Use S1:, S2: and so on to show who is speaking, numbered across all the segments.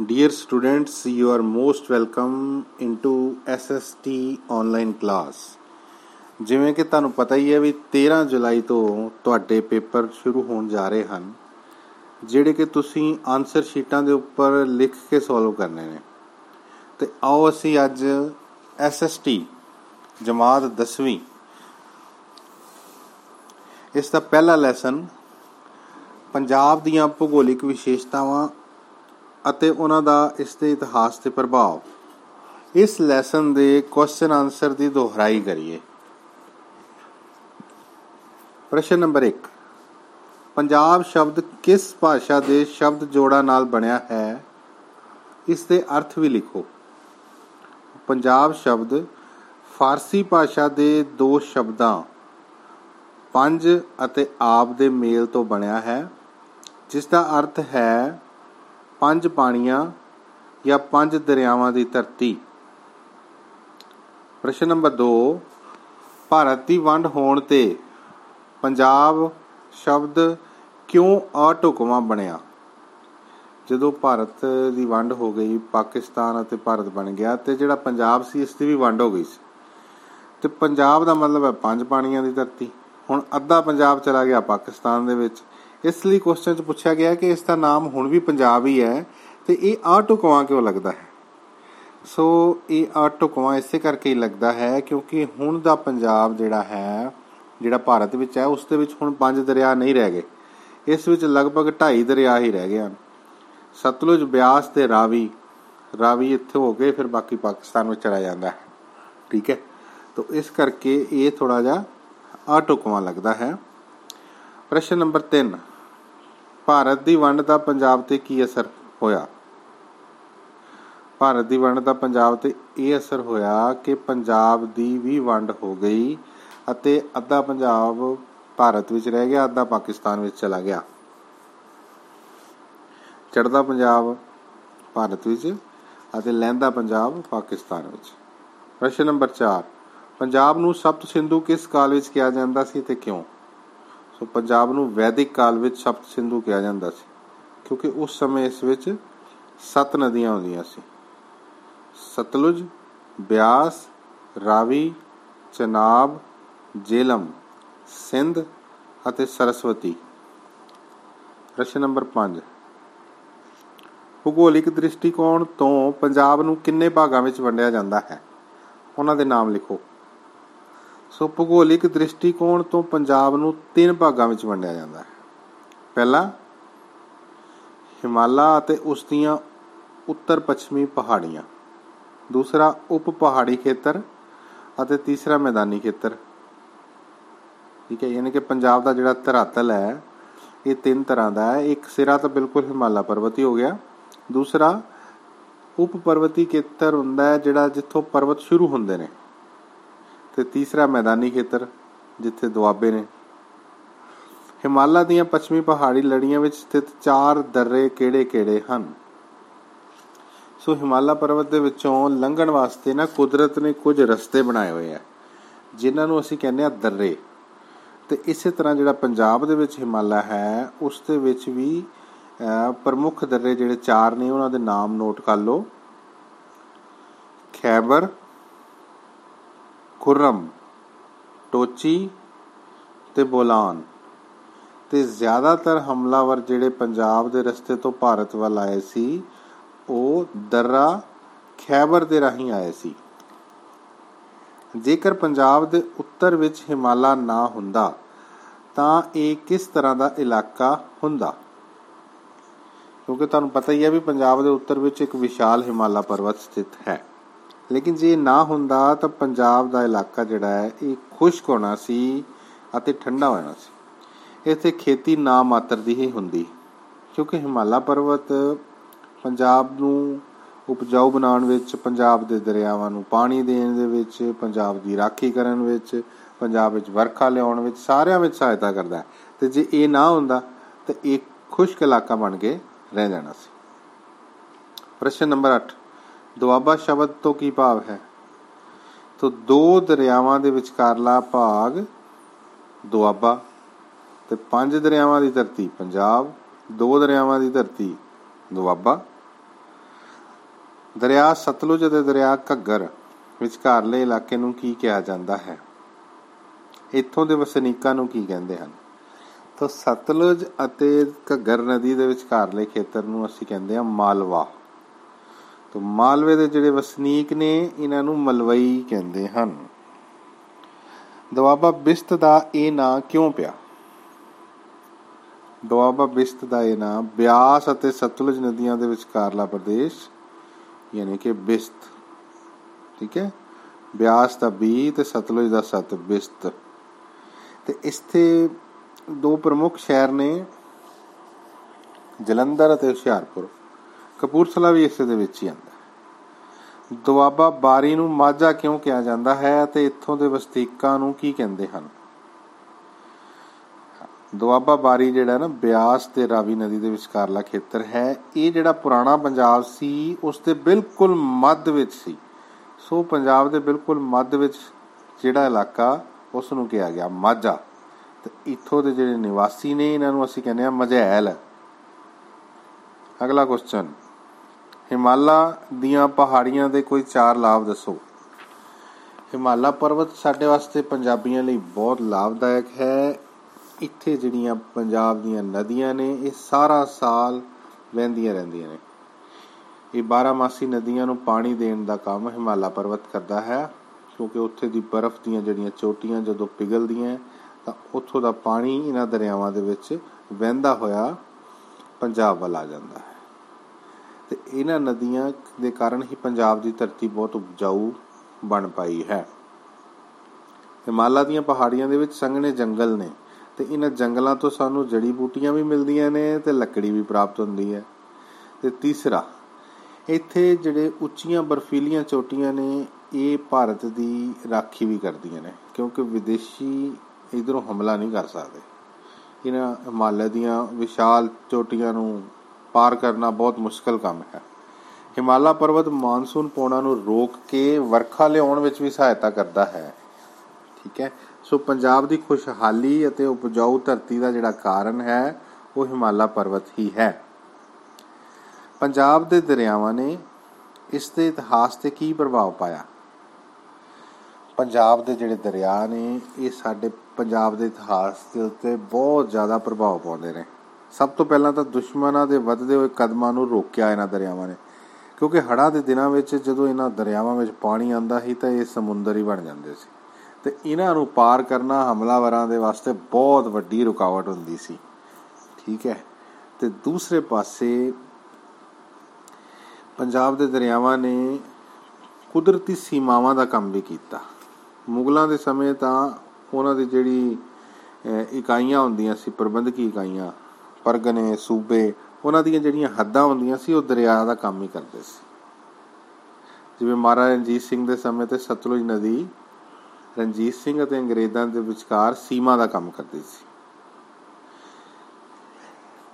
S1: Dear students, you are most welcome into SST online class. ਜਿਵੇਂ ਕਿ ਤੁਹਾਨੂੰ ਪਤਾ ਹੀ ਹੈ ਵੀ 13 ਜੁਲਾਈ ਤੋਂ ਤੁਹਾਡੇ ਪੇਪਰ ਸ਼ੁਰੂ ਹੋਣ ਜਾ ਰਹੇ ਹਨ ਜਿਹੜੇ ਕਿ ਤੁਸੀਂ ਆਨਸਰ ਸ਼ੀਟਾਂ ਦੇ ਉੱਪਰ ਲਿਖ ਕੇ ਸੋਲਵ ਕਰਨੇ ਨੇ ਤੇ ਆਓ ਅਸੀਂ ਅੱਜ SST ਜਮਾਤ 10ਵੀਂ ਇਸ ਦਾ ਪਹਿਲਾ ਲੈਸਨ ਪੰਜਾਬ ਦੀਆਂ ਭੂਗੋਲਿਕ ਵਿਸ਼ੇਸ਼ਤਾਵਾਂ ਅਤੇ ਉਹਨਾਂ ਦਾ ਇਸ ਦੇ ਇਤਿਹਾਸ ਤੇ ਪ੍ਰਭਾਵ। ਇਸ ਲੈਸਨ ਦੇ ਕੁਐਸਚਨ ਆਨਸਰ ਦੀ ਦੁਹਰਾਈ ਕਰੀਏ। ਪ੍ਰਸ਼ਨ ਨੰਬਰ 1 ਪੰਜਾਬ ਸ਼ਬਦ ਕਿਸ ਭਾਸ਼ਾ ਦੇ ਸ਼ਬਦ ਜੋੜਾਂ ਨਾਲ ਬਣਿਆ ਹੈ? ਇਸ ਦੇ ਅਰਥ ਵੀ ਲਿਖੋ। ਪੰਜਾਬ ਸ਼ਬਦ ਫਾਰਸੀ ਭਾਸ਼ਾ ਦੇ ਦੋ ਸ਼ਬਦਾਂ, ਪੰਜ ਅਤੇ ਆਪ ਦੇ ਮੇਲ ਤੋਂ ਬਣਿਆ ਹੈ, ਜਿਸ ਦਾ ਅਰਥ ਹੈ ਪੰਜ ਪਾਣੀਆਂ ਜਾਂ ਪੰਜ ਦਰਿਆਵਾਂ ਦੀ ਧਰਤੀ। ਪ੍ਰਸ਼ਨ ਨੰਬਰ 2 ਭਾਰਤ ਦੀ ਵੰਡ ਹੋਣ ਤੇ ਪੰਜਾਬ ਸ਼ਬਦ ਕਿਉਂ ਅਟੁਕਮਾ ਬਣਿਆ? ਜਦੋਂ ਭਾਰਤ ਦੀ ਵੰਡ ਹੋ ਗਈ, ਪਾਕਿਸਤਾਨ ਅਤੇ ਭਾਰਤ ਬਣ ਗਿਆ ਤੇ ਜਿਹੜਾ ਪੰਜਾਬ ਸੀ, ਇਸ ਦੀ ਵੀ ਵੰਡ ਹੋ ਗਈ ਸੀ। ਤੇ ਪੰਜਾਬ ਦਾ ਮਤਲਬ ਹੈ ਪੰਜ ਪਾਣੀਆਂ ਦੀ ਧਰਤੀ। ਹੁਣ ਅੱਧਾ ਪੰਜਾਬ ਚਲਾ ਗਿਆ ਪਾਕਿਸਤਾਨ ਦੇ ਵਿੱਚ ਇਸ ਲਈ ਕੁਐਸਚਨ 'ਚ ਪੁੱਛਿਆ ਗਿਆ ਕਿ ਇਸ ਦਾ ਨਾਮ ਹੁਣ ਵੀ ਪੰਜਾਬ ਹੀ ਹੈ ਤੇ ਇਹ ਆਟੋਕਵਾ ਕਿਉਂ ਲੱਗਦਾ ਹੈ? ਸੋ ਇਹ ਆਟੋਕਵਾ ਇਸੇ ਕਰਕੇ ਹੀ ਲੱਗਦਾ ਹੈ ਕਿਉਂਕਿ ਹੁਣ ਦਾ ਪੰਜਾਬ ਜਿਹੜਾ ਹੈ, ਜਿਹੜਾ ਭਾਰਤ ਵਿੱਚ ਹੈ, ਉਸ ਦੇ ਵਿੱਚ ਹੁਣ ਪੰਜ ਦਰਿਆ ਨਹੀਂ ਰਹਿ ਗਏ। ਇਸ ਵਿੱਚ ਲਗਭਗ 2.5 ਦਰਿਆ ਹੀ ਰਹਿ ਗਏ ਹਨ। ਸਤਲੁਜ ਬਿਆਸ ਤੇ ਰਾਵੀ ਰਾਵੀ ਇੱਥੇ ਹੋ ਗਏ ਫਿਰ ਬਾਕੀ ਪਾਕਿਸਤਾਨ ਵਿੱਚ ਚਲਾ ਜਾਂਦਾ ਹੈ। ਠੀਕ ਹੈ? ਤਾਂ ਇਸ ਕਰਕੇ ਇਹ ਥੋੜਾ ਜਿਹਾ ਆਟੋਕਵਾ ਲੱਗਦਾ ਹੈ। ਪ੍ਰਸ਼ਨ ਨੰਬਰ 3 ਭਾਰਤ ਦੀ ਵੰਡ ਦਾ ਪੰਜਾਬ ਤੇ ਕੀ ਅਸਰ ਹੋਇਆ? ਭਾਰਤ ਦੀ ਵੰਡ ਦਾ ਪੰਜਾਬ ਤੇ ਇਹ ਅਸਰ ਹੋਇਆ ਕਿ ਪੰਜਾਬ ਦੀ ਵੀ ਵੰਡ ਹੋ ਗਈ ਅਤੇ ਅੱਧਾ ਪੰਜਾਬ ਭਾਰਤ ਵਿੱਚ ਰਹਿ ਗਿਆ, ਅੱਧਾ ਪਾਕਿਸਤਾਨ ਵਿੱਚ ਚਲਾ ਗਿਆ। ਚੜਦਾ ਪੰਜਾਬ ਭਾਰਤ ਵਿੱਚ ਅਤੇ ਲਹਿੰਦਾ ਪੰਜਾਬ ਪਾਕਿਸਤਾਨ ਵਿੱਚ। ਪ੍ਰਸ਼ਨ ਨੰਬਰ 4 ਪੰਜਾਬ ਨੂੰ ਸਪਤ ਸਿੰਧੂ ਕਿਸ ਕਾਲ ਵਿੱਚ ਕਿਹਾ ਜਾਂਦਾ ਸੀ ਤੇ ਕਿਉਂ? ਸੋ ਪੰਜਾਬ ਨੂੰ ਵੈਦਿਕ ਕਾਲ ਵਿੱਚ ਸਪਤ ਸਿੰਧੂ ਕਿਹਾ ਜਾਂਦਾ ਸੀ, ਕਿਉਂਕਿ ਉਸ ਸਮੇਂ ਇਸ ਵਿੱਚ ਸੱਤ ਨਦੀਆਂ ਹੁੰਦੀਆਂ ਸੀ। ਸਤਲੁਜ, ਬਿਆਸ, ਰਾਵੀ, ਚਨਾਬ, ਜੇਲਮ, ਸਿੰਧ ਅਤੇ ਸਰਸਵਤੀ। ਪ੍ਰਸ਼ਨ ਨੰਬਰ 5 ਭੂਗੋਲਿਕ ਦ੍ਰਿਸ਼ਟੀਕੋਣ ਤੋਂ ਪੰਜਾਬ ਨੂੰ ਕਿੰਨੇ ਭਾਗਾਂ ਵਿੱਚ ਵੰਡਿਆ ਜਾਂਦਾ ਹੈ? ਉਹਨਾਂ ਦੇ ਨਾਮ ਲਿਖੋ। ਸੋ ਭੂਗੋਲਿਕ ਦ੍ਰਿਸ਼ਟੀਕੋਣ ਤੋਂ ਪੰਜਾਬ ਨੂੰ ਤਿੰਨ ਭਾਗਾਂ ਵਿੱਚ ਵੰਡਿਆ ਜਾਂਦਾ ਹੈ। ਪਹਿਲਾ, ਹਿਮਾਲਾ ਅਤੇ ਉਸ ਦੀਆਂ ਉੱਤਰ ਪੱਛਮੀ ਪਹਾੜੀਆਂ। ਦੂਸਰਾ, ਉਪ ਪਹਾੜੀ ਖੇਤਰ ਅਤੇ ਤੀਸਰਾ, ਮੈਦਾਨੀ ਖੇਤਰ। ਠੀਕ ਹੈ, ਯਾਨੀ ਕਿ ਪੰਜਾਬ ਦਾ ਜਿਹੜਾ ਧਰਾਤਲ ਹੈ, ਇਹ ਤਿੰਨ ਤਰ੍ਹਾਂ ਦਾ ਹੈ। ਇੱਕ ਸਿਰਾ ਤਾਂ ਬਿਲਕੁਲ ਹਿਮਾਲਾ ਪਰਬਤੀ ਹੋ ਗਿਆ। ਦੂਸਰਾ, ਉਪ ਪਰਬਤੀ ਖੇਤਰ ਹੁੰਦਾ ਹੈ ਜਿਹੜਾ ਜਿੱਥੋਂ ਪਰਬਤ ਸ਼ੁਰੂ ਹੁੰਦੇ ਨੇ। ਤੇ ਤੀਸਰਾ ਮੈਦਾਨੀ ਖੇਤਰ, ਜਿੱਥੇ ਦੁਆਬੇ ਨੇ। ਹਿਮਾਲਾ ਦੀਆਂ ਪੱਛਮੀ ਪਹਾੜੀ ਲੜੀਆਂ ਵਿੱਚ ਸਥਿਤ ਚਾਰ ਦਰਰੇ ਕਿਹੜੇ-ਕਿਹੜੇ ਹਨ? ਸੋ ਹਿਮਾਲਾ ਪਰਬਤ ਦੇ ਵਿੱਚੋਂ ਲੰਘਣ ਵਾਸਤੇ ਨਾ ਕੁਦਰਤ ਨੇ ਕੁਝ ਰਸਤੇ ਬਣਾਏ ਹੋਏ ਆ, ਜਿਨ੍ਹਾਂ ਨੂੰ ਅਸੀਂ ਕਹਿੰਦੇ ਆ ਦਰਰੇ। ਤੇ ਇਸੇ ਤਰ੍ਹਾਂ ਜਿਹੜਾ ਪੰਜਾਬ ਦੇ ਵਿੱਚ ਹਿਮਾਲਾ ਹੈ, ਉਸ ਦੇ ਵਿੱਚ ਵੀ ਪ੍ਰਮੁੱਖ ਦਰਰੇ ਜਿਹੜੇ ਚਾਰ ਨੇ, ਉਹਨਾਂ ਦੇ ਨਾਮ ਨੋਟ ਕਰ ਲਓ। ਖੈਬਰ ਖੁਰਮ, ਟੋਚੀ ਤੇ ਬੋਲਾਨ ਤੇ ਜ਼ਿਆਦਾਤਰ ਹਮਲਾਵਰ ਜਿਹੜੇ ਪੰਜਾਬ ਦੇ ਰਸਤੇ ਤੋਂ ਭਾਰਤ ਵੱਲ ਆਏ ਸੀ, ਉਹ ਦਰਰਾ ਖੈਬਰ ਦੇ ਰਾਹੀਂ ਆਏ ਸੀ। ਜੇਕਰ ਪੰਜਾਬ ਦੇ ਉੱਤਰ ਵਿੱਚ ਹਿਮਾਲਾ ਨਾ ਹੁੰਦਾ, ਤਾਂ ਇਹ ਕਿਸ ਤਰ੍ਹਾਂ ਦਾ ਇਲਾਕਾ ਹੁੰਦਾ? ਕਿਉਂਕਿ ਤੁਹਾਨੂੰ ਪਤਾ ਹੀ ਹੈ ਵੀ ਪੰਜਾਬ ਦੇ ਉੱਤਰ ਵਿੱਚ ਇੱਕ ਵਿਸ਼ਾਲ ਹਿਮਾਲਾ ਪਰਬਤ ਸਥਿਤ ਹੈ। ਲੇਕਿਨ ਜੇ ਨਾ ਹੁੰਦਾ ਤਾਂ ਪੰਜਾਬ ਦਾ ਇਲਾਕਾ ਜਿਹੜਾ ਹੈ, ਇਹ ਖੁਸ਼ਕ ਹੋਣਾ ਸੀ ਅਤੇ ਠੰਡਾ ਹੋਣਾ ਸੀ। ਇੱਥੇ ਖੇਤੀ ਨਾ ਮਾਤਰ ਦੀ ਹੀ ਹੁੰਦੀ। ਕਿਉਂਕਿ ਹਿਮਾਲਾ ਪਰਬਤ ਪੰਜਾਬ ਨੂੰ ਉਪਜਾਊ ਬਣਾਉਣ ਵਿੱਚ, ਪੰਜਾਬ ਦੇ ਦਰਿਆਵਾਂ ਨੂੰ ਪਾਣੀ ਦੇਣ ਦੇ ਵਿੱਚ, ਪੰਜਾਬ ਦੀ ਰਾਖੀ ਕਰਨ ਵਿੱਚ, ਪੰਜਾਬ ਵਿੱਚ ਵਰਖਾ ਲਿਆਉਣ ਵਿੱਚ ਸਾਰਿਆਂ ਵਿੱਚ ਸਹਾਇਤਾ ਕਰਦਾ ਹੈ। ਤੇ ਜੇ ਇਹ ਨਾ ਹੁੰਦਾ, ਤਾਂ ਇਹ ਖੁਸ਼ਕ ਇਲਾਕਾ ਬਣ ਕੇ ਰਹਿ ਜਾਣਾ ਸੀ। ਪ੍ਰਸ਼ਨ ਨੰਬਰ 8 ਦੁਆਬਾ ਸ਼ਬਦ ਤੋਂ ਕੀ ਭਾਵ ਹੈ? ਤੋਂ ਦੋ ਦਰਿਆਵਾਂ ਦੇ ਵਿਚਕਾਰਲਾ ਭਾਗ ਦੁਆਬਾ ਤੇ ਪੰਜ ਦਰਿਆਵਾਂ ਦੀ ਧਰਤੀ ਪੰਜਾਬ, ਦੋ ਦਰਿਆਵਾਂ ਦੀ ਧਰਤੀ ਦੁਆਬਾ। ਦਰਿਆ ਸਤਲੁਜ ਅਤੇ ਦਰਿਆ ਘੱਗਰ ਵਿਚਕਾਰਲੇ ਇਲਾਕੇ ਨੂੰ ਕੀ ਕਿਹਾ ਜਾਂਦਾ ਹੈ? ਇੱਥੋਂ ਦੇ ਵਸਨੀਕਾਂ ਨੂੰ ਕੀ ਕਹਿੰਦੇ ਹਨ? ਤਾਂ ਸਤਲੁਜ ਅਤੇ ਘੱਗਰ ਨਦੀ ਦੇ ਵਿਚਕਾਰਲੇ ਖੇਤਰ ਨੂੰ ਅਸੀਂ ਕਹਿੰਦੇ ਹਾਂ ਮਾਲਵਾ। ਤਾਂ ਮਾਲਵੇ ਦੇ ਜਿਹੜੇ ਵਸਨੀਕ ਨੇ, ਇਹਨਾਂ ਨੂੰ ਮਲਵਈ ਕਹਿੰਦੇ ਹਨ। ਦੁਆਬਾ ਬਿਸਤ ਦਾ ਇਹ ਨਾਂ ਕਿਉਂ ਪਿਆ? ਦੁਆਬਾ ਬਿਸਤ ਦਾ ਇਹ ਨਾਂ ਬਿਆਸ ਅਤੇ ਸਤਲੁਜ ਨਦੀਆਂ ਦੇ ਵਿਚਕਾਰਲਾ ਪ੍ਰਦੇਸ਼, ਯਾਨੀ ਕਿ ਬਿਸਤ। ਠੀਕ ਹੈ? ਬਿਆਸ ਦਾ ਬੀ ਤੇ ਸਤਲੁਜ ਦਾ ਸਤ ਬਿਸਤ। ਤੇ ਇਸਤੇ ਦੋ ਪ੍ਰਮੁੱਖ ਸ਼ਹਿਰ ਨੇ, ਜਲੰਧਰ ਅਤੇ ਹੁਸ਼ਿਆਰਪੁਰ। ਕਪੂਰਥਲਾ ਵੀ ਇਸੇ ਦੇ ਵਿੱਚ ਹੀ ਆਉਂਦਾ ਦੁਆਬਾ ਬਾਰੀ ਨੂੰ ਮਾਝਾ ਕਿਉਂ ਕਿਹਾ ਜਾਂਦਾ ਹੈ ਅਤੇ ਇੱਥੋਂ ਦੇ ਵਸਨੀਕਾਂ ਨੂੰ ਕੀ ਕਹਿੰਦੇ ਹਨ? ਦੁਆਬਾ ਬਾਰੀ ਜਿਹੜਾ ਨਾ, ਬਿਆਸ ਤੇ ਰਾਵੀ ਨਦੀ ਦੇ ਵਿਚਕਾਰਲਾ ਖੇਤਰ ਹੈ। ਇਹ ਜਿਹੜਾ ਪੁਰਾਣਾ ਪੰਜਾਬ ਸੀ, ਉਸ ਦੇ ਬਿਲਕੁਲ ਮੱਧ ਵਿੱਚ ਸੀ। ਸੋ ਪੰਜਾਬ ਦੇ ਬਿਲਕੁਲ ਮੱਧ ਵਿੱਚ ਜਿਹੜਾ ਇਲਾਕਾ, ਉਸ ਨੂੰ ਕਿਹਾ ਗਿਆ ਮਾਝਾ। ਤੇ ਇੱਥੋਂ ਦੇ ਜਿਹੜੇ ਨਿਵਾਸੀ ਨੇ, ਇਹਨਾਂ ਨੂੰ ਅਸੀਂ ਕਹਿੰਦੇ ਆ ਮਝੈਲ। ਅਗਲਾ ਕੁਐਸਚਨ ਹਿਮਾਲਾ ਦੀਆਂ ਪਹਾੜੀਆਂ ਦੇ ਕੋਈ ਚਾਰ ਲਾਭ ਦੱਸੋ? ਹਿਮਾਲਾ ਪਰਬਤ ਸਾਡੇ ਵਾਸਤੇ ਪੰਜਾਬੀਆਂ ਲਈ ਬਹੁਤ ਲਾਭਦਾਇਕ ਹੈ। ਇੱਥੇ ਜਿਹੜੀਆਂ ਪੰਜਾਬ ਦੀਆਂ ਨਦੀਆਂ ਨੇ, ਇਹ ਸਾਰਾ ਸਾਲ ਵਹਿੰਦੀਆਂ ਰਹਿੰਦੀਆਂ ਨੇ। ਇਹ 12 ਮਾਸੀ ਨਦੀਆਂ ਨੂੰ ਪਾਣੀ ਦੇਣ ਦਾ ਕੰਮ ਹਿਮਾਲਾ ਪਰਬਤ ਕਰਦਾ ਹੈ, ਕਿਉਂਕਿ ਉੱਥੇ ਦੀ ਬਰਫ਼ ਦੀਆਂ ਜਿਹੜੀਆਂ ਚੋਟੀਆਂ ਜਦੋਂ ਪਿਘਲਦੀਆਂ, ਤਾਂ ਉੱਥੋਂ ਦਾ ਪਾਣੀ ਇਹਨਾਂ ਦਰਿਆਵਾਂ ਦੇ ਵਿੱਚ ਵਹਿੰਦਾ ਹੋਇਆ ਪੰਜਾਬ ਵੱਲ ਆ ਜਾਂਦਾ ਹੈ। ਤੇ ਇਹਨਾਂ ਨਦੀਆਂ ਦੇ ਕਾਰਨ ਹੀ ਪੰਜਾਬ ਦੀ ਧਰਤੀ ਬਹੁਤ ਉਪਜਾਊ ਬਣ ਪਾਈ ਹੈ। ਹਿਮਾਲਾ ਦੀਆਂ ਪਹਾੜੀਆਂ ਦੇ ਵਿੱਚ ਸੰਘਣੇ ਜੰਗਲ ਨੇ ਤੇ ਇਹਨਾਂ ਜੰਗਲਾਂ ਤੋਂ ਸਾਨੂੰ ਜੜੀ ਬੂਟੀਆਂ ਵੀ ਮਿਲਦੀਆਂ ਨੇ ਤੇ ਲੱਕੜੀ ਵੀ ਪ੍ਰਾਪਤ ਹੁੰਦੀ ਹੈ। ਤੇ ਤੀਸਰਾ, ਇੱਥੇ ਜਿਹੜੇ ਉੱਚੀਆਂ ਬਰਫੀਲੀਆਂ ਚੋਟੀਆਂ ਨੇ, ਇਹ ਭਾਰਤ ਦੀ ਰਾਖੀ ਵੀ ਕਰਦੀਆਂ ਨੇ, ਕਿਉਂਕਿ ਵਿਦੇਸ਼ੀ ਇਧਰੋਂ ਹਮਲਾ ਨਹੀਂ ਕਰ ਸਕਦੇ। ਇਹਨਾਂ ਹਿਮਾਲਿਆ ਦੀਆਂ ਵਿਸ਼ਾਲ ਚੋਟੀਆਂ ਨੂੰ ਪਾਰ ਕਰਨਾ ਬਹੁਤ ਮੁਸ਼ਕਲ ਕੰਮ ਹੈ। ਹਿਮਾਲਾ ਪਰਬਤ ਮਾਨਸੂਨ ਪੌਣਾ ਨੂੰ ਰੋਕ ਕੇ ਵਰਖਾ ਲਿਆਉਣ ਵਿੱਚ ਵੀ ਸਹਾਇਤਾ ਕਰਦਾ ਹੈ। ਠੀਕ ਹੈ। ਸੋ ਪੰਜਾਬ ਦੀ ਖੁਸ਼ਹਾਲੀ ਅਤੇ ਉਪਜਾਊ ਧਰਤੀ ਦਾ ਜਿਹੜਾ ਕਾਰਨ ਹੈ, ਉਹ ਹਿਮਾਲਾ ਪਰਬਤ ਹੀ ਹੈ। ਪੰਜਾਬ ਦੇ ਦਰਿਆਵਾਂ ਨੇ ਇਸ ਦੇ ਇਤਿਹਾਸ ਤੇ ਕੀ ਪ੍ਰਭਾਵ ਪਾਇਆ? ਪੰਜਾਬ ਦੇ ਜਿਹੜੇ ਦਰਿਆ ਨੇ, ਇਹ ਸਾਡੇ ਪੰਜਾਬ ਦੇ ਇਤਿਹਾਸ ਦੇ ਉੱਤੇ ਬਹੁਤ ਜ਼ਿਆਦਾ ਪ੍ਰਭਾਵ ਪਾਉਂਦੇ ਨੇ। ਸਭ ਤੋਂ ਪਹਿਲਾਂ ਤਾਂ ਦੁਸ਼ਮਣਾਂ ਦੇ ਵੱਧਦੇ ਹੋਏ ਕਦਮਾਂ ਨੂੰ ਰੋਕਿਆ ਇਹਨਾਂ ਦਰਿਆਵਾਂ ਨੇ। ਕਿਉਂਕਿ ਹੜ੍ਹਾਂ ਦੇ ਦਿਨਾਂ ਵਿੱਚ ਜਦੋਂ ਇਹਨਾਂ ਦਰਿਆਵਾਂ ਵਿੱਚ ਪਾਣੀ ਆਂਦਾ ਸੀ ਤਾਂ ਇਹ ਸਮੁੰਦਰ ਹੀ ਬਣ ਜਾਂਦੇ ਸੀ। ਤੇ ਇਹਨਾਂ ਨੂੰ ਪਾਰ ਕਰਨਾ ਹਮਲਾਵਰਾਂ ਦੇ ਵਾਸਤੇ ਬਹੁਤ ਵੱਡੀ ਰੁਕਾਵਟ ਹੁੰਦੀ ਸੀ। ਠੀਕ ਹੈ। ਤੇ ਦੂਸਰੇ ਪਾਸੇ ਪੰਜਾਬ ਦੇ ਦਰਿਆਵਾਂ ਨੇ ਕੁਦਰਤੀ ਸੀਮਾਵਾਂ ਦਾ ਕੰਮ ਵੀ ਕੀਤਾ। ਮੁਗਲਾਂ ਦੇ ਸਮੇਂ ਤਾਂ ਉਹਨਾਂ ਦੀ ਜਿਹੜੀ ਇਕਾਈਆਂ ਹੁੰਦੀਆਂ ਸੀ, ਪ੍ਰਬੰਧਕੀ ਇਕਾਈਆਂ ਪਰਗਨੇ, ਸੂਬੇ, ਉਹਨਾਂ ਦੀਆਂ ਜਿਹੜੀਆਂ ਹੱਦਾਂ ਹੁੰਦੀਆਂ ਸੀ, ਉਹ ਦਰਿਆ ਦਾ ਕੰਮ ਹੀ ਕਰਦੇ ਸੀ। ਜਿਵੇਂ ਮਹਾਰਾਜਾ ਰਣਜੀਤ ਸਿੰਘ ਦੇ ਸਮੇਂ ਤੇ ਸਤਲੁਜ ਨਦੀ ਰਣਜੀਤ ਸਿੰਘ ਅਤੇ ਅੰਗਰੇਜ਼ਾਂ ਦੇ ਵਿਚਕਾਰ ਸੀਮਾ ਦਾ ਕੰਮ ਕਰਦੀ ਸੀ।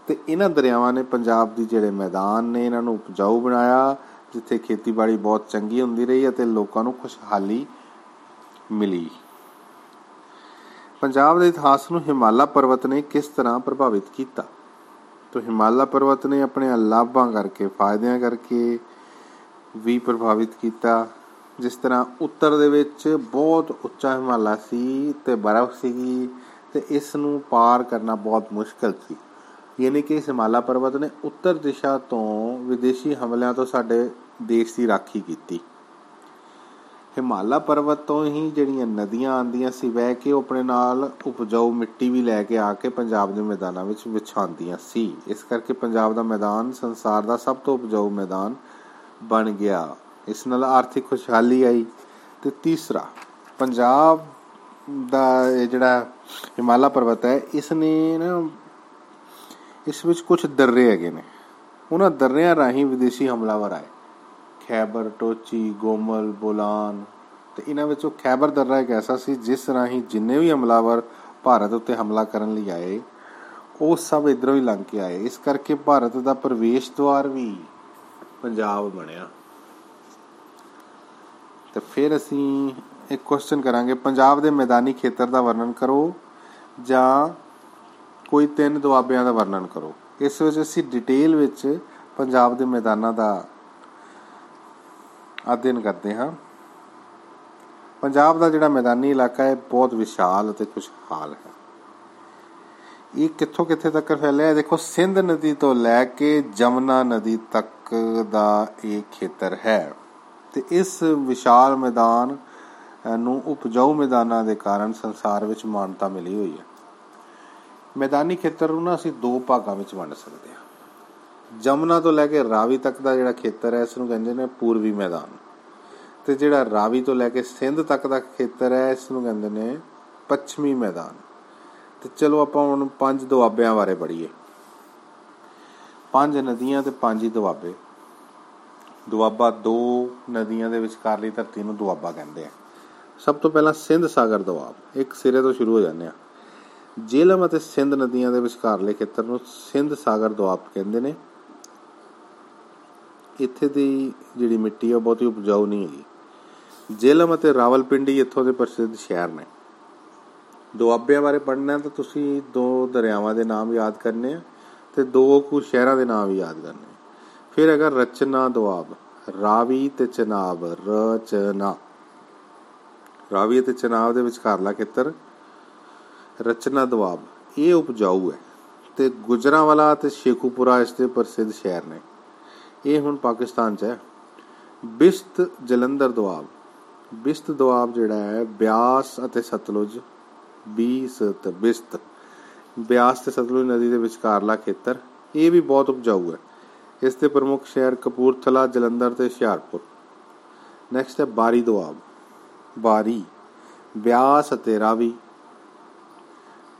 S1: ਤੇ ਇਹਨਾਂ ਦਰਿਆਵਾਂ ਨੇ ਪੰਜਾਬ ਦੀ ਜਿਹੜੇ ਮੈਦਾਨ ਨੇ, ਇਹਨਾਂ ਨੂੰ ਉਪਜਾਊ ਬਣਾਇਆ, ਜਿੱਥੇ ਖੇਤੀਬਾੜੀ ਬਹੁਤ ਚੰਗੀ ਹੁੰਦੀ ਰਹੀ ਅਤੇ ਲੋਕਾਂ ਨੂੰ ਖੁਸ਼ਹਾਲੀ ਮਿਲੀ। ਪੰਜਾਬ ਦੇ ਇਤਿਹਾਸ ਨੂੰ ਹਿਮਾਲਾ ਪਰਬਤ ਨੇ ਕਿਸ ਤਰ੍ਹਾਂ ਪ੍ਰਭਾਵਿਤ ਕੀਤਾ? ਤੋਂ ਹਿਮਾਲਾ ਪਰਬਤ ਨੇ ਆਪਣੇ ਲਾਭਾਂ ਕਰਕੇ, ਫਾਇਦਿਆਂ ਕਰਕੇ ਵੀ ਪ੍ਰਭਾਵਿਤ ਕੀਤਾ। ਜਿਸ ਤਰ੍ਹਾਂ ਉੱਤਰ ਦੇ ਵਿੱਚ ਬਹੁਤ ਉੱਚਾ ਹਿਮਾਲਾ ਸੀ ਤੇ ਬਰਫ਼ ਸੀਗੀ ਤੇ ਇਸ ਨੂੰ ਪਾਰ ਕਰਨਾ ਬਹੁਤ ਮੁਸ਼ਕਲ ਸੀ। ਯਾਨੀ ਕਿ ਹਿਮਾਲਾ ਪਰਬਤ ਨੇ ਉੱਤਰ ਦਿਸ਼ਾ ਤੋਂ ਵਿਦੇਸ਼ੀ ਹਮਲਿਆਂ ਤੋਂ ਸਾਡੇ ਦੇਸ਼ ਦੀ ਰਾਖੀ ਕੀਤੀ। ਹਿਮਾਲਾ ਪਰਬਤ ਤੋਂ ਹੀ ਜਿਹੜੀਆਂ ਨਦੀਆਂ ਆਂਦੀਆਂ ਸੀ, ਵਹਿ ਕੇ ਉਹ ਆਪਣੇ ਨਾਲ ਉਪਜਾਊ ਮਿੱਟੀ ਵੀ ਲੈ ਕੇ ਆ ਕੇ ਪੰਜਾਬ ਦੇ ਮੈਦਾਨਾਂ ਵਿੱਚ ਵਿਛਾਉਂਦੀਆਂ ਸੀ। ਇਸ ਕਰਕੇ ਪੰਜਾਬ ਦਾ ਮੈਦਾਨ, ਸੰਸਾਰ ਦਾ ਸਭ ਤੋਂ ਉਪਜਾਊ ਮੈਦਾਨ ਬਣ ਗਿਆ। ਇਸ ਨਾਲ ਆਰਥਿਕ ਖੁਸ਼ਹਾਲੀ ਆਈ। ਤੇ ਤੀਸਰਾ, ਪੰਜਾਬ ਦਾ ਇਹ ਜਿਹੜਾ ਹਿਮਾਲਾ ਪਰਬਤ ਹੈ ਇਸ ਨੇ ਨਾ ਇਸ ਵਿੱਚ ਕੁਝ ਦਰਰੇ ਹੈਗੇ ਨੇ। ਉਹਨਾਂ ਦਰਿਆਂ ਰਾਹੀਂ ਵਿਦੇਸ਼ੀ ਹਮਲਾਵਰ ਆਏ। ਖੈਬਰ, ਟੋਚੀ, ਗੋਮਲ, ਬੋਲਾਨ। ਤੇ ਇਹਨਾਂ ਵਿੱਚੋਂ ਖੈਬਰ ਦਰਰਾ ਇੱਕ ਐਸਾ ਸੀ, ਜਿਸ ਰਾਹੀਂ ਜਿੰਨੇ ਵੀ ਹਮਲਾਵਰ ਭਾਰਤ ਉੱਤੇ ਹਮਲਾ ਕਰਨ ਲਈ ਆਏ, ਉਹ ਸਭ ਇਧਰੋਂ ਹੀ ਲੰਘ ਕੇ ਆਏ। ਇਸ ਕਰਕੇ ਭਾਰਤ ਦਾ ਪ੍ਰਵੇਸ਼ ਦਵਾਰ ਵੀ ਪੰਜਾਬ ਬਣਿਆ। ਤੇ ਫਿਰ ਅਸੀਂ ਇੱਕ ਕੁਐਸਚਨ ਕਰਾਂਗੇ। ਪੰਜਾਬ ਦੇ ਮੈਦਾਨੀ ਖੇਤਰ ਦਾ ਵਰਣਨ ਕਰੋ ਜਾਂ ਕੋਈ ਤਿੰਨ ਦੁਆਬਿਆਂ ਦਾ ਵਰਣਨ ਕਰੋ। ਇਸ ਵਿੱਚ ਅਸੀਂ ਡਿਟੇਲ ਵਿੱਚ ਪੰਜਾਬ ਦੇ ਮੈਦਾਨਾਂ ਦਾ ਅਧਿਐਨ ਕਰਦੇ ਹਾਂ। ਪੰਜਾਬ ਦਾ ਜਿਹੜਾ ਮੈਦਾਨੀ ਇਲਾਕਾ ਹੈ ਬਹੁਤ ਵਿਸ਼ਾਲ ਅਤੇ ਖੁਸ਼ਹਾਲ ਹੈ। ਇਹ ਕਿੱਥੋਂ ਕਿੱਥੇ ਤੱਕ ਫੈਲਿਆ ਹੈ? ਦੇਖੋ, ਸਿੰਧ ਨਦੀ ਤੋਂ ਲੈ ਕੇ ਜਮਨਾ ਨਦੀ ਤੱਕ ਦਾ ਇਹ ਖੇਤਰ ਹੈ। ਤੇ ਇਸ ਵਿਸ਼ਾਲ ਮੈਦਾਨ ਨੂੰ ਉਪਜਾਊ ਮੈਦਾਨਾਂ ਦੇ ਕਾਰਨ ਸੰਸਾਰ ਵਿੱਚ ਮਾਨਤਾ ਮਿਲੀ ਹੋਈ ਹੈ। ਮੈਦਾਨੀ ਖੇਤਰ ਨੂੰ ਨਾ ਅਸੀਂ ਦੋ ਭਾਗਾਂ ਵਿੱਚ ਵੰਡ ਸਕਦੇ ਹਾਂ। ਜਮਨਾ ਤੋਂ ਲੈ ਕੇ ਰਾਵੀ ਤੱਕ ਦਾ ਜਿਹੜਾ ਖੇਤਰ ਹੈ, ਇਸ ਨੂੰ ਕਹਿੰਦੇ ਨੇ ਪੂਰਬੀ ਮੈਦਾਨ। ਤੇ ਜਿਹੜਾ ਰਾਵੀ ਤੋਂ ਲੈ ਕੇ ਸਿੰਧ ਤੱਕ ਦਾ ਖੇਤਰ ਹੈ, ਇਸ ਨੂੰ ਕਹਿੰਦੇ ਨੇ ਪੱਛਮੀ ਮੈਦਾਨ। ਤੇ ਚਲੋ ਆਪਾਂ ਹੁਣ ਪੰਜ ਦੁਆਬਿਆਂ ਬਾਰੇ ਪੜ੍ਹੀਏ। ਪੰਜ ਨਦੀਆਂ ਤੇ ਪੰਜ ਹੀ ਦੁਆਬੇ। ਦੁਆਬਾ ਦੋ ਨਦੀਆਂ ਦੇ ਵਿਚਕਾਰਲੀ ਧਰਤੀ ਨੂੰ ਦੁਆਬਾ ਕਹਿੰਦੇ ਆ। ਸਭ ਤੋਂ ਪਹਿਲਾਂ ਸਿੰਧ ਸਾਗਰ ਦੁਆਬ, ਇੱਕ ਸਿਰੇ ਤੋਂ ਸ਼ੁਰੂ ਹੋ ਜਾਂਦੇ ਆ। ਜੇਲਮ ਅਤੇ ਸਿੰਧ ਨਦੀਆਂ ਦੇ ਵਿਚਕਾਰਲੇ ਖੇਤਰ ਨੂੰ ਸਿੰਧ ਸਾਗਰ ਦੁਆਬ ਕਹਿੰਦੇ ਨੇ। ਇੱਥੇ ਦੀ ਜਿਹੜੀ ਮਿੱਟੀ ਹੈ ਬਹੁਤੀ ਉਪਜਾਊ ਨਹੀਂ ਹੈਗੀ। ਜੇਲਮ ਅਤੇ ਰਾਵਲਪਿੰਡੀ ਇੱਥੋਂ ਦੇ ਪ੍ਰਸਿੱਧ ਸ਼ਹਿਰ ਨੇ। ਦੁਆਬਿਆਂ ਬਾਰੇ ਪੜ੍ਹਨਾ ਤਾਂ ਤੁਸੀਂ ਦੋ ਦਰਿਆਵਾਂ ਦੇ ਨਾਮ ਯਾਦ ਕਰਨੇ ਆ ਤੇ ਦੋ ਕੁ ਸ਼ਹਿਰਾਂ ਦੇ ਨਾਮ ਵੀ ਯਾਦ ਕਰਨੇ ਫਿਰ ਹੈਗਾ ਰਚਨਾ ਦੁਆਬ ਰਾਵੀ ਤੇ ਚਨਾਬ ਰਚਨਾ ਰਾਵੀ ਤੇ ਚਨਾਬ ਦੇ ਵਿਚਕਾਰਲਾ ਖੇਤਰ, ਰਚਨਾ ਦੁਆਬ ਇਹ ਉਪਜਾਊ ਹੈ ਤੇ ਗੁਜਰਾਵਾਲਾ ਤੇ ਸ਼ੇਖੂਪੁਰਾ ਇਸ ਦੇ ਪ੍ਰਸਿੱਧ ਸ਼ਹਿਰ ਨੇ। ਇਹ ਹੁਣ ਪਾਕਿਸਤਾਨ 'ਚ ਹੈ। ਬਿਸਤ ਜਲੰਧਰ ਦੁਆਬ ਬਿਸਤ ਦੁਆਬ ਜਿਹੜਾ ਹੈ, ਬਿਆਸ ਅਤੇ ਸਤਲੁਜ ਬੀਸ ਤੇ ਬਿਸਤ। ਬਿਆਸ ਤੇ ਸਤਲੁਜ ਨਦੀ ਦੇ ਵਿਚਕਾਰਲਾ ਖੇਤਰ, ਇਹ ਵੀ ਬਹੁਤ ਉਪਜਾਊ ਹੈ। ਇਸ ਦੇ ਪ੍ਰਮੁੱਖ ਸ਼ਹਿਰ ਕਪੂਰਥਲਾ, ਜਲੰਧਰ ਤੇ ਹੁਸ਼ਿਆਰਪੁਰ। ਨੈਕਸਟ ਹੈ ਬਾਰੀ ਦੁਆਬ ਬਾਰੀ, ਬਿਆਸ ਅਤੇ ਰਾਵੀ।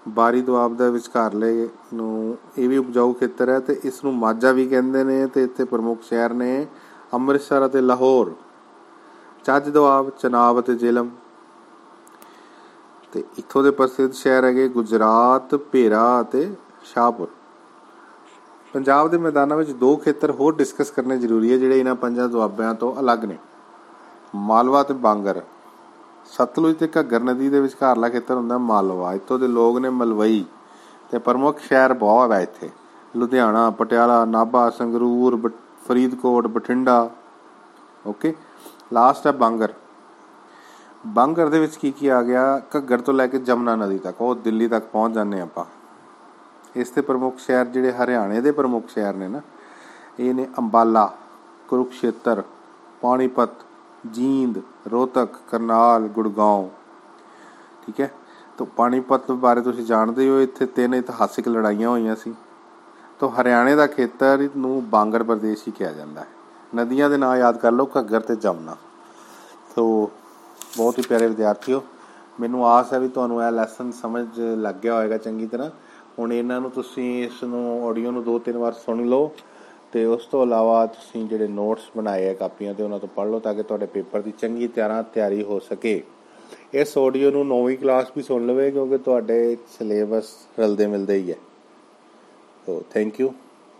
S1: ਬਾਰੀ ਦੁਆਬ ਦੇ ਵਿਚਕਾਰਲੇ ਨੂੰ ਇਹ ਵੀ ਉਪਜਾਊ ਖੇਤਰ ਹੈ ਤੇ ਇਸ ਨੂੰ ਮਾਝਾ ਵੀ ਕਹਿੰਦੇ ਨੇ ਤੇ ਇੱਥੇ ਪ੍ਰਮੁੱਖ ਸ਼ਹਿਰ ਨੇ ਅੰਮ੍ਰਿਤਸਰ ਅਤੇ ਲਾਹੌਰ। ਚੱਜ ਦੁਆਬ ਚਨਾਬ ਅਤੇ ਜੇਲਮ। ਤੇ ਇੱਥੋਂ ਦੇ ਪ੍ਰਸਿੱਧ ਸ਼ਹਿਰ ਹੈਗੇ ਗੁਜਰਾਤ, ਭੇਰਾ ਅਤੇ ਸ਼ਾਹਪੁਰ। ਪੰਜਾਬ ਦੇ ਮੈਦਾਨਾਂ ਵਿੱਚ ਦੋ ਖੇਤਰ ਹੋਰ ਡਿਸਕਸ ਕਰਨੇ ਜ਼ਰੂਰੀ ਹੈ, ਜਿਹੜੇ ਇਹਨਾਂ ਪੰਜਾਂ ਦੁਆਬਿਆਂ ਤੋਂ ਅਲੱਗ ਨੇ। ਮਾਲਵਾ ਤੇ ਬਾਂਗਰ। ਸਤਲੁਜ ਤੇ ਘੱਗਰ ਨਦੀ ਦੇ ਵਿਚਕਾਰਲਾ ਖੇਤਰ ਹੁੰਦਾ ਮਾਲਵਾ। ਇੱਥੋਂ ਦੇ ਲੋਕ ਨੇ ਮਲਵਈ ਤੇ ਪ੍ਰਮੁੱਖ ਸ਼ਹਿਰ ਬਹੁਤ ਹੈ ਇੱਥੇ। ਲੁਧਿਆਣਾ, ਪਟਿਆਲਾ, ਨਾਭਾ, ਸੰਗਰੂਰ ਫਰੀਦਕੋਟ, ਬਠਿੰਡਾ। ਓਕੇ ਲਾਸਟ ਹੈ ਬਾਂਗਰ। ਬਾਂਗਰ ਦੇ ਵਿੱਚ ਕੀ ਕੀ ਆ ਗਿਆ? ਘੱਗਰ ਤੋਂ ਲੈ ਕੇ ਜਮਨਾ ਨਦੀ ਤੱਕ। ਉਹ ਦਿੱਲੀ ਤੱਕ ਪਹੁੰਚ ਜਾਂਦੇ ਆਪਾਂ। ਇਸ ਦੇ ਪ੍ਰਮੁੱਖ ਸ਼ਹਿਰ ਜਿਹੜੇ ਹਰਿਆਣੇ ਦੇ ਪ੍ਰਮੁੱਖ ਸ਼ਹਿਰ ਨੇ ਨਾ, ਇਹ ਨੇ ਅੰਬਾਲਾ, ਕੁਰੂਕਸ਼ੇਤਰ, ਪਾਣੀਪਤ ਜੀਂਦ ਰੋਹਤਕ ਕਰਨਾਲ ਗੁੜਗਾਉਂ ਠੀਕ ਹੈ ਤਾਂ ਪਾਣੀਪਤ ਬਾਰੇ ਤੁਸੀਂ ਜਾਣਦੇ ਹੋ ਇੱਥੇ ਤਿੰਨ ਇਤਿਹਾਸਿਕ ਲੜਾਈਆਂ ਹੋਈਆਂ ਸੀ ਤਾਂ ਹਰਿਆਣੇ ਦਾ ਖੇਤਰ ਨੂੰ ਬਾਂਗਰ ਪ੍ਰਦੇਸ਼ ਹੀ ਕਿਹਾ ਜਾਂਦਾ ਹੈ ਨਦੀਆਂ ਦੇ ਨਾਂ ਯਾਦ ਕਰ ਲਓ ਘੱਗਰ ਤੇ ਜਮਨਾ ਤੋਂ ਬਹੁਤ ਹੀ ਪਿਆਰੇ ਵਿਦਿਆਰਥੀਓ ਮੈਨੂੰ ਆਸ ਹੈ ਵੀ ਤੁਹਾਨੂੰ ਇਹ ਲੈਸਨ ਸਮਝ ਲੱਗ ਗਿਆ ਹੋਵੇਗਾ ਚੰਗੀ ਤਰ੍ਹਾਂ ਹੁਣ ਇਹਨਾਂ ਨੂੰ ਤੁਸੀਂ ਇਸ ਨੂੰ ਆਡੀਓ ਨੂੰ ਦੋ ਤਿੰਨ ਵਾਰ ਸੁਣ ਲਓ ਤੇ ਉਸ ਤੋਂ ਇਲਾਵਾ ਤੁਸੀਂ ਜਿਹੜੇ ਨੋਟਸ ਬਣਾਏ ਆ ਕਾਪੀਆਂ ਤੇ ਉਹਨਾਂ ਤੋਂ ਪੜ੍ਹ ਲਓ ਤਾਂ ਕਿ ਤੁਹਾਡੇ ਪੇਪਰ ਦੀ ਚੰਗੀ ਤਰ੍ਹਾਂ ਤਿਆਰੀ ਹੋ ਸਕੇ। ਇਸ ਆਡੀਓ ਨੂੰ ਨੌਵੀਂ ਕਲਾਸ ਵੀ ਸੁਣ ਲਵੇ ਕਿਉਂਕਿ ਤੁਹਾਡੇ ਸਿਲੇਬਸ ਰਲਦੇ ਮਿਲਦੇ ਹੀ ਹੈ। So thank you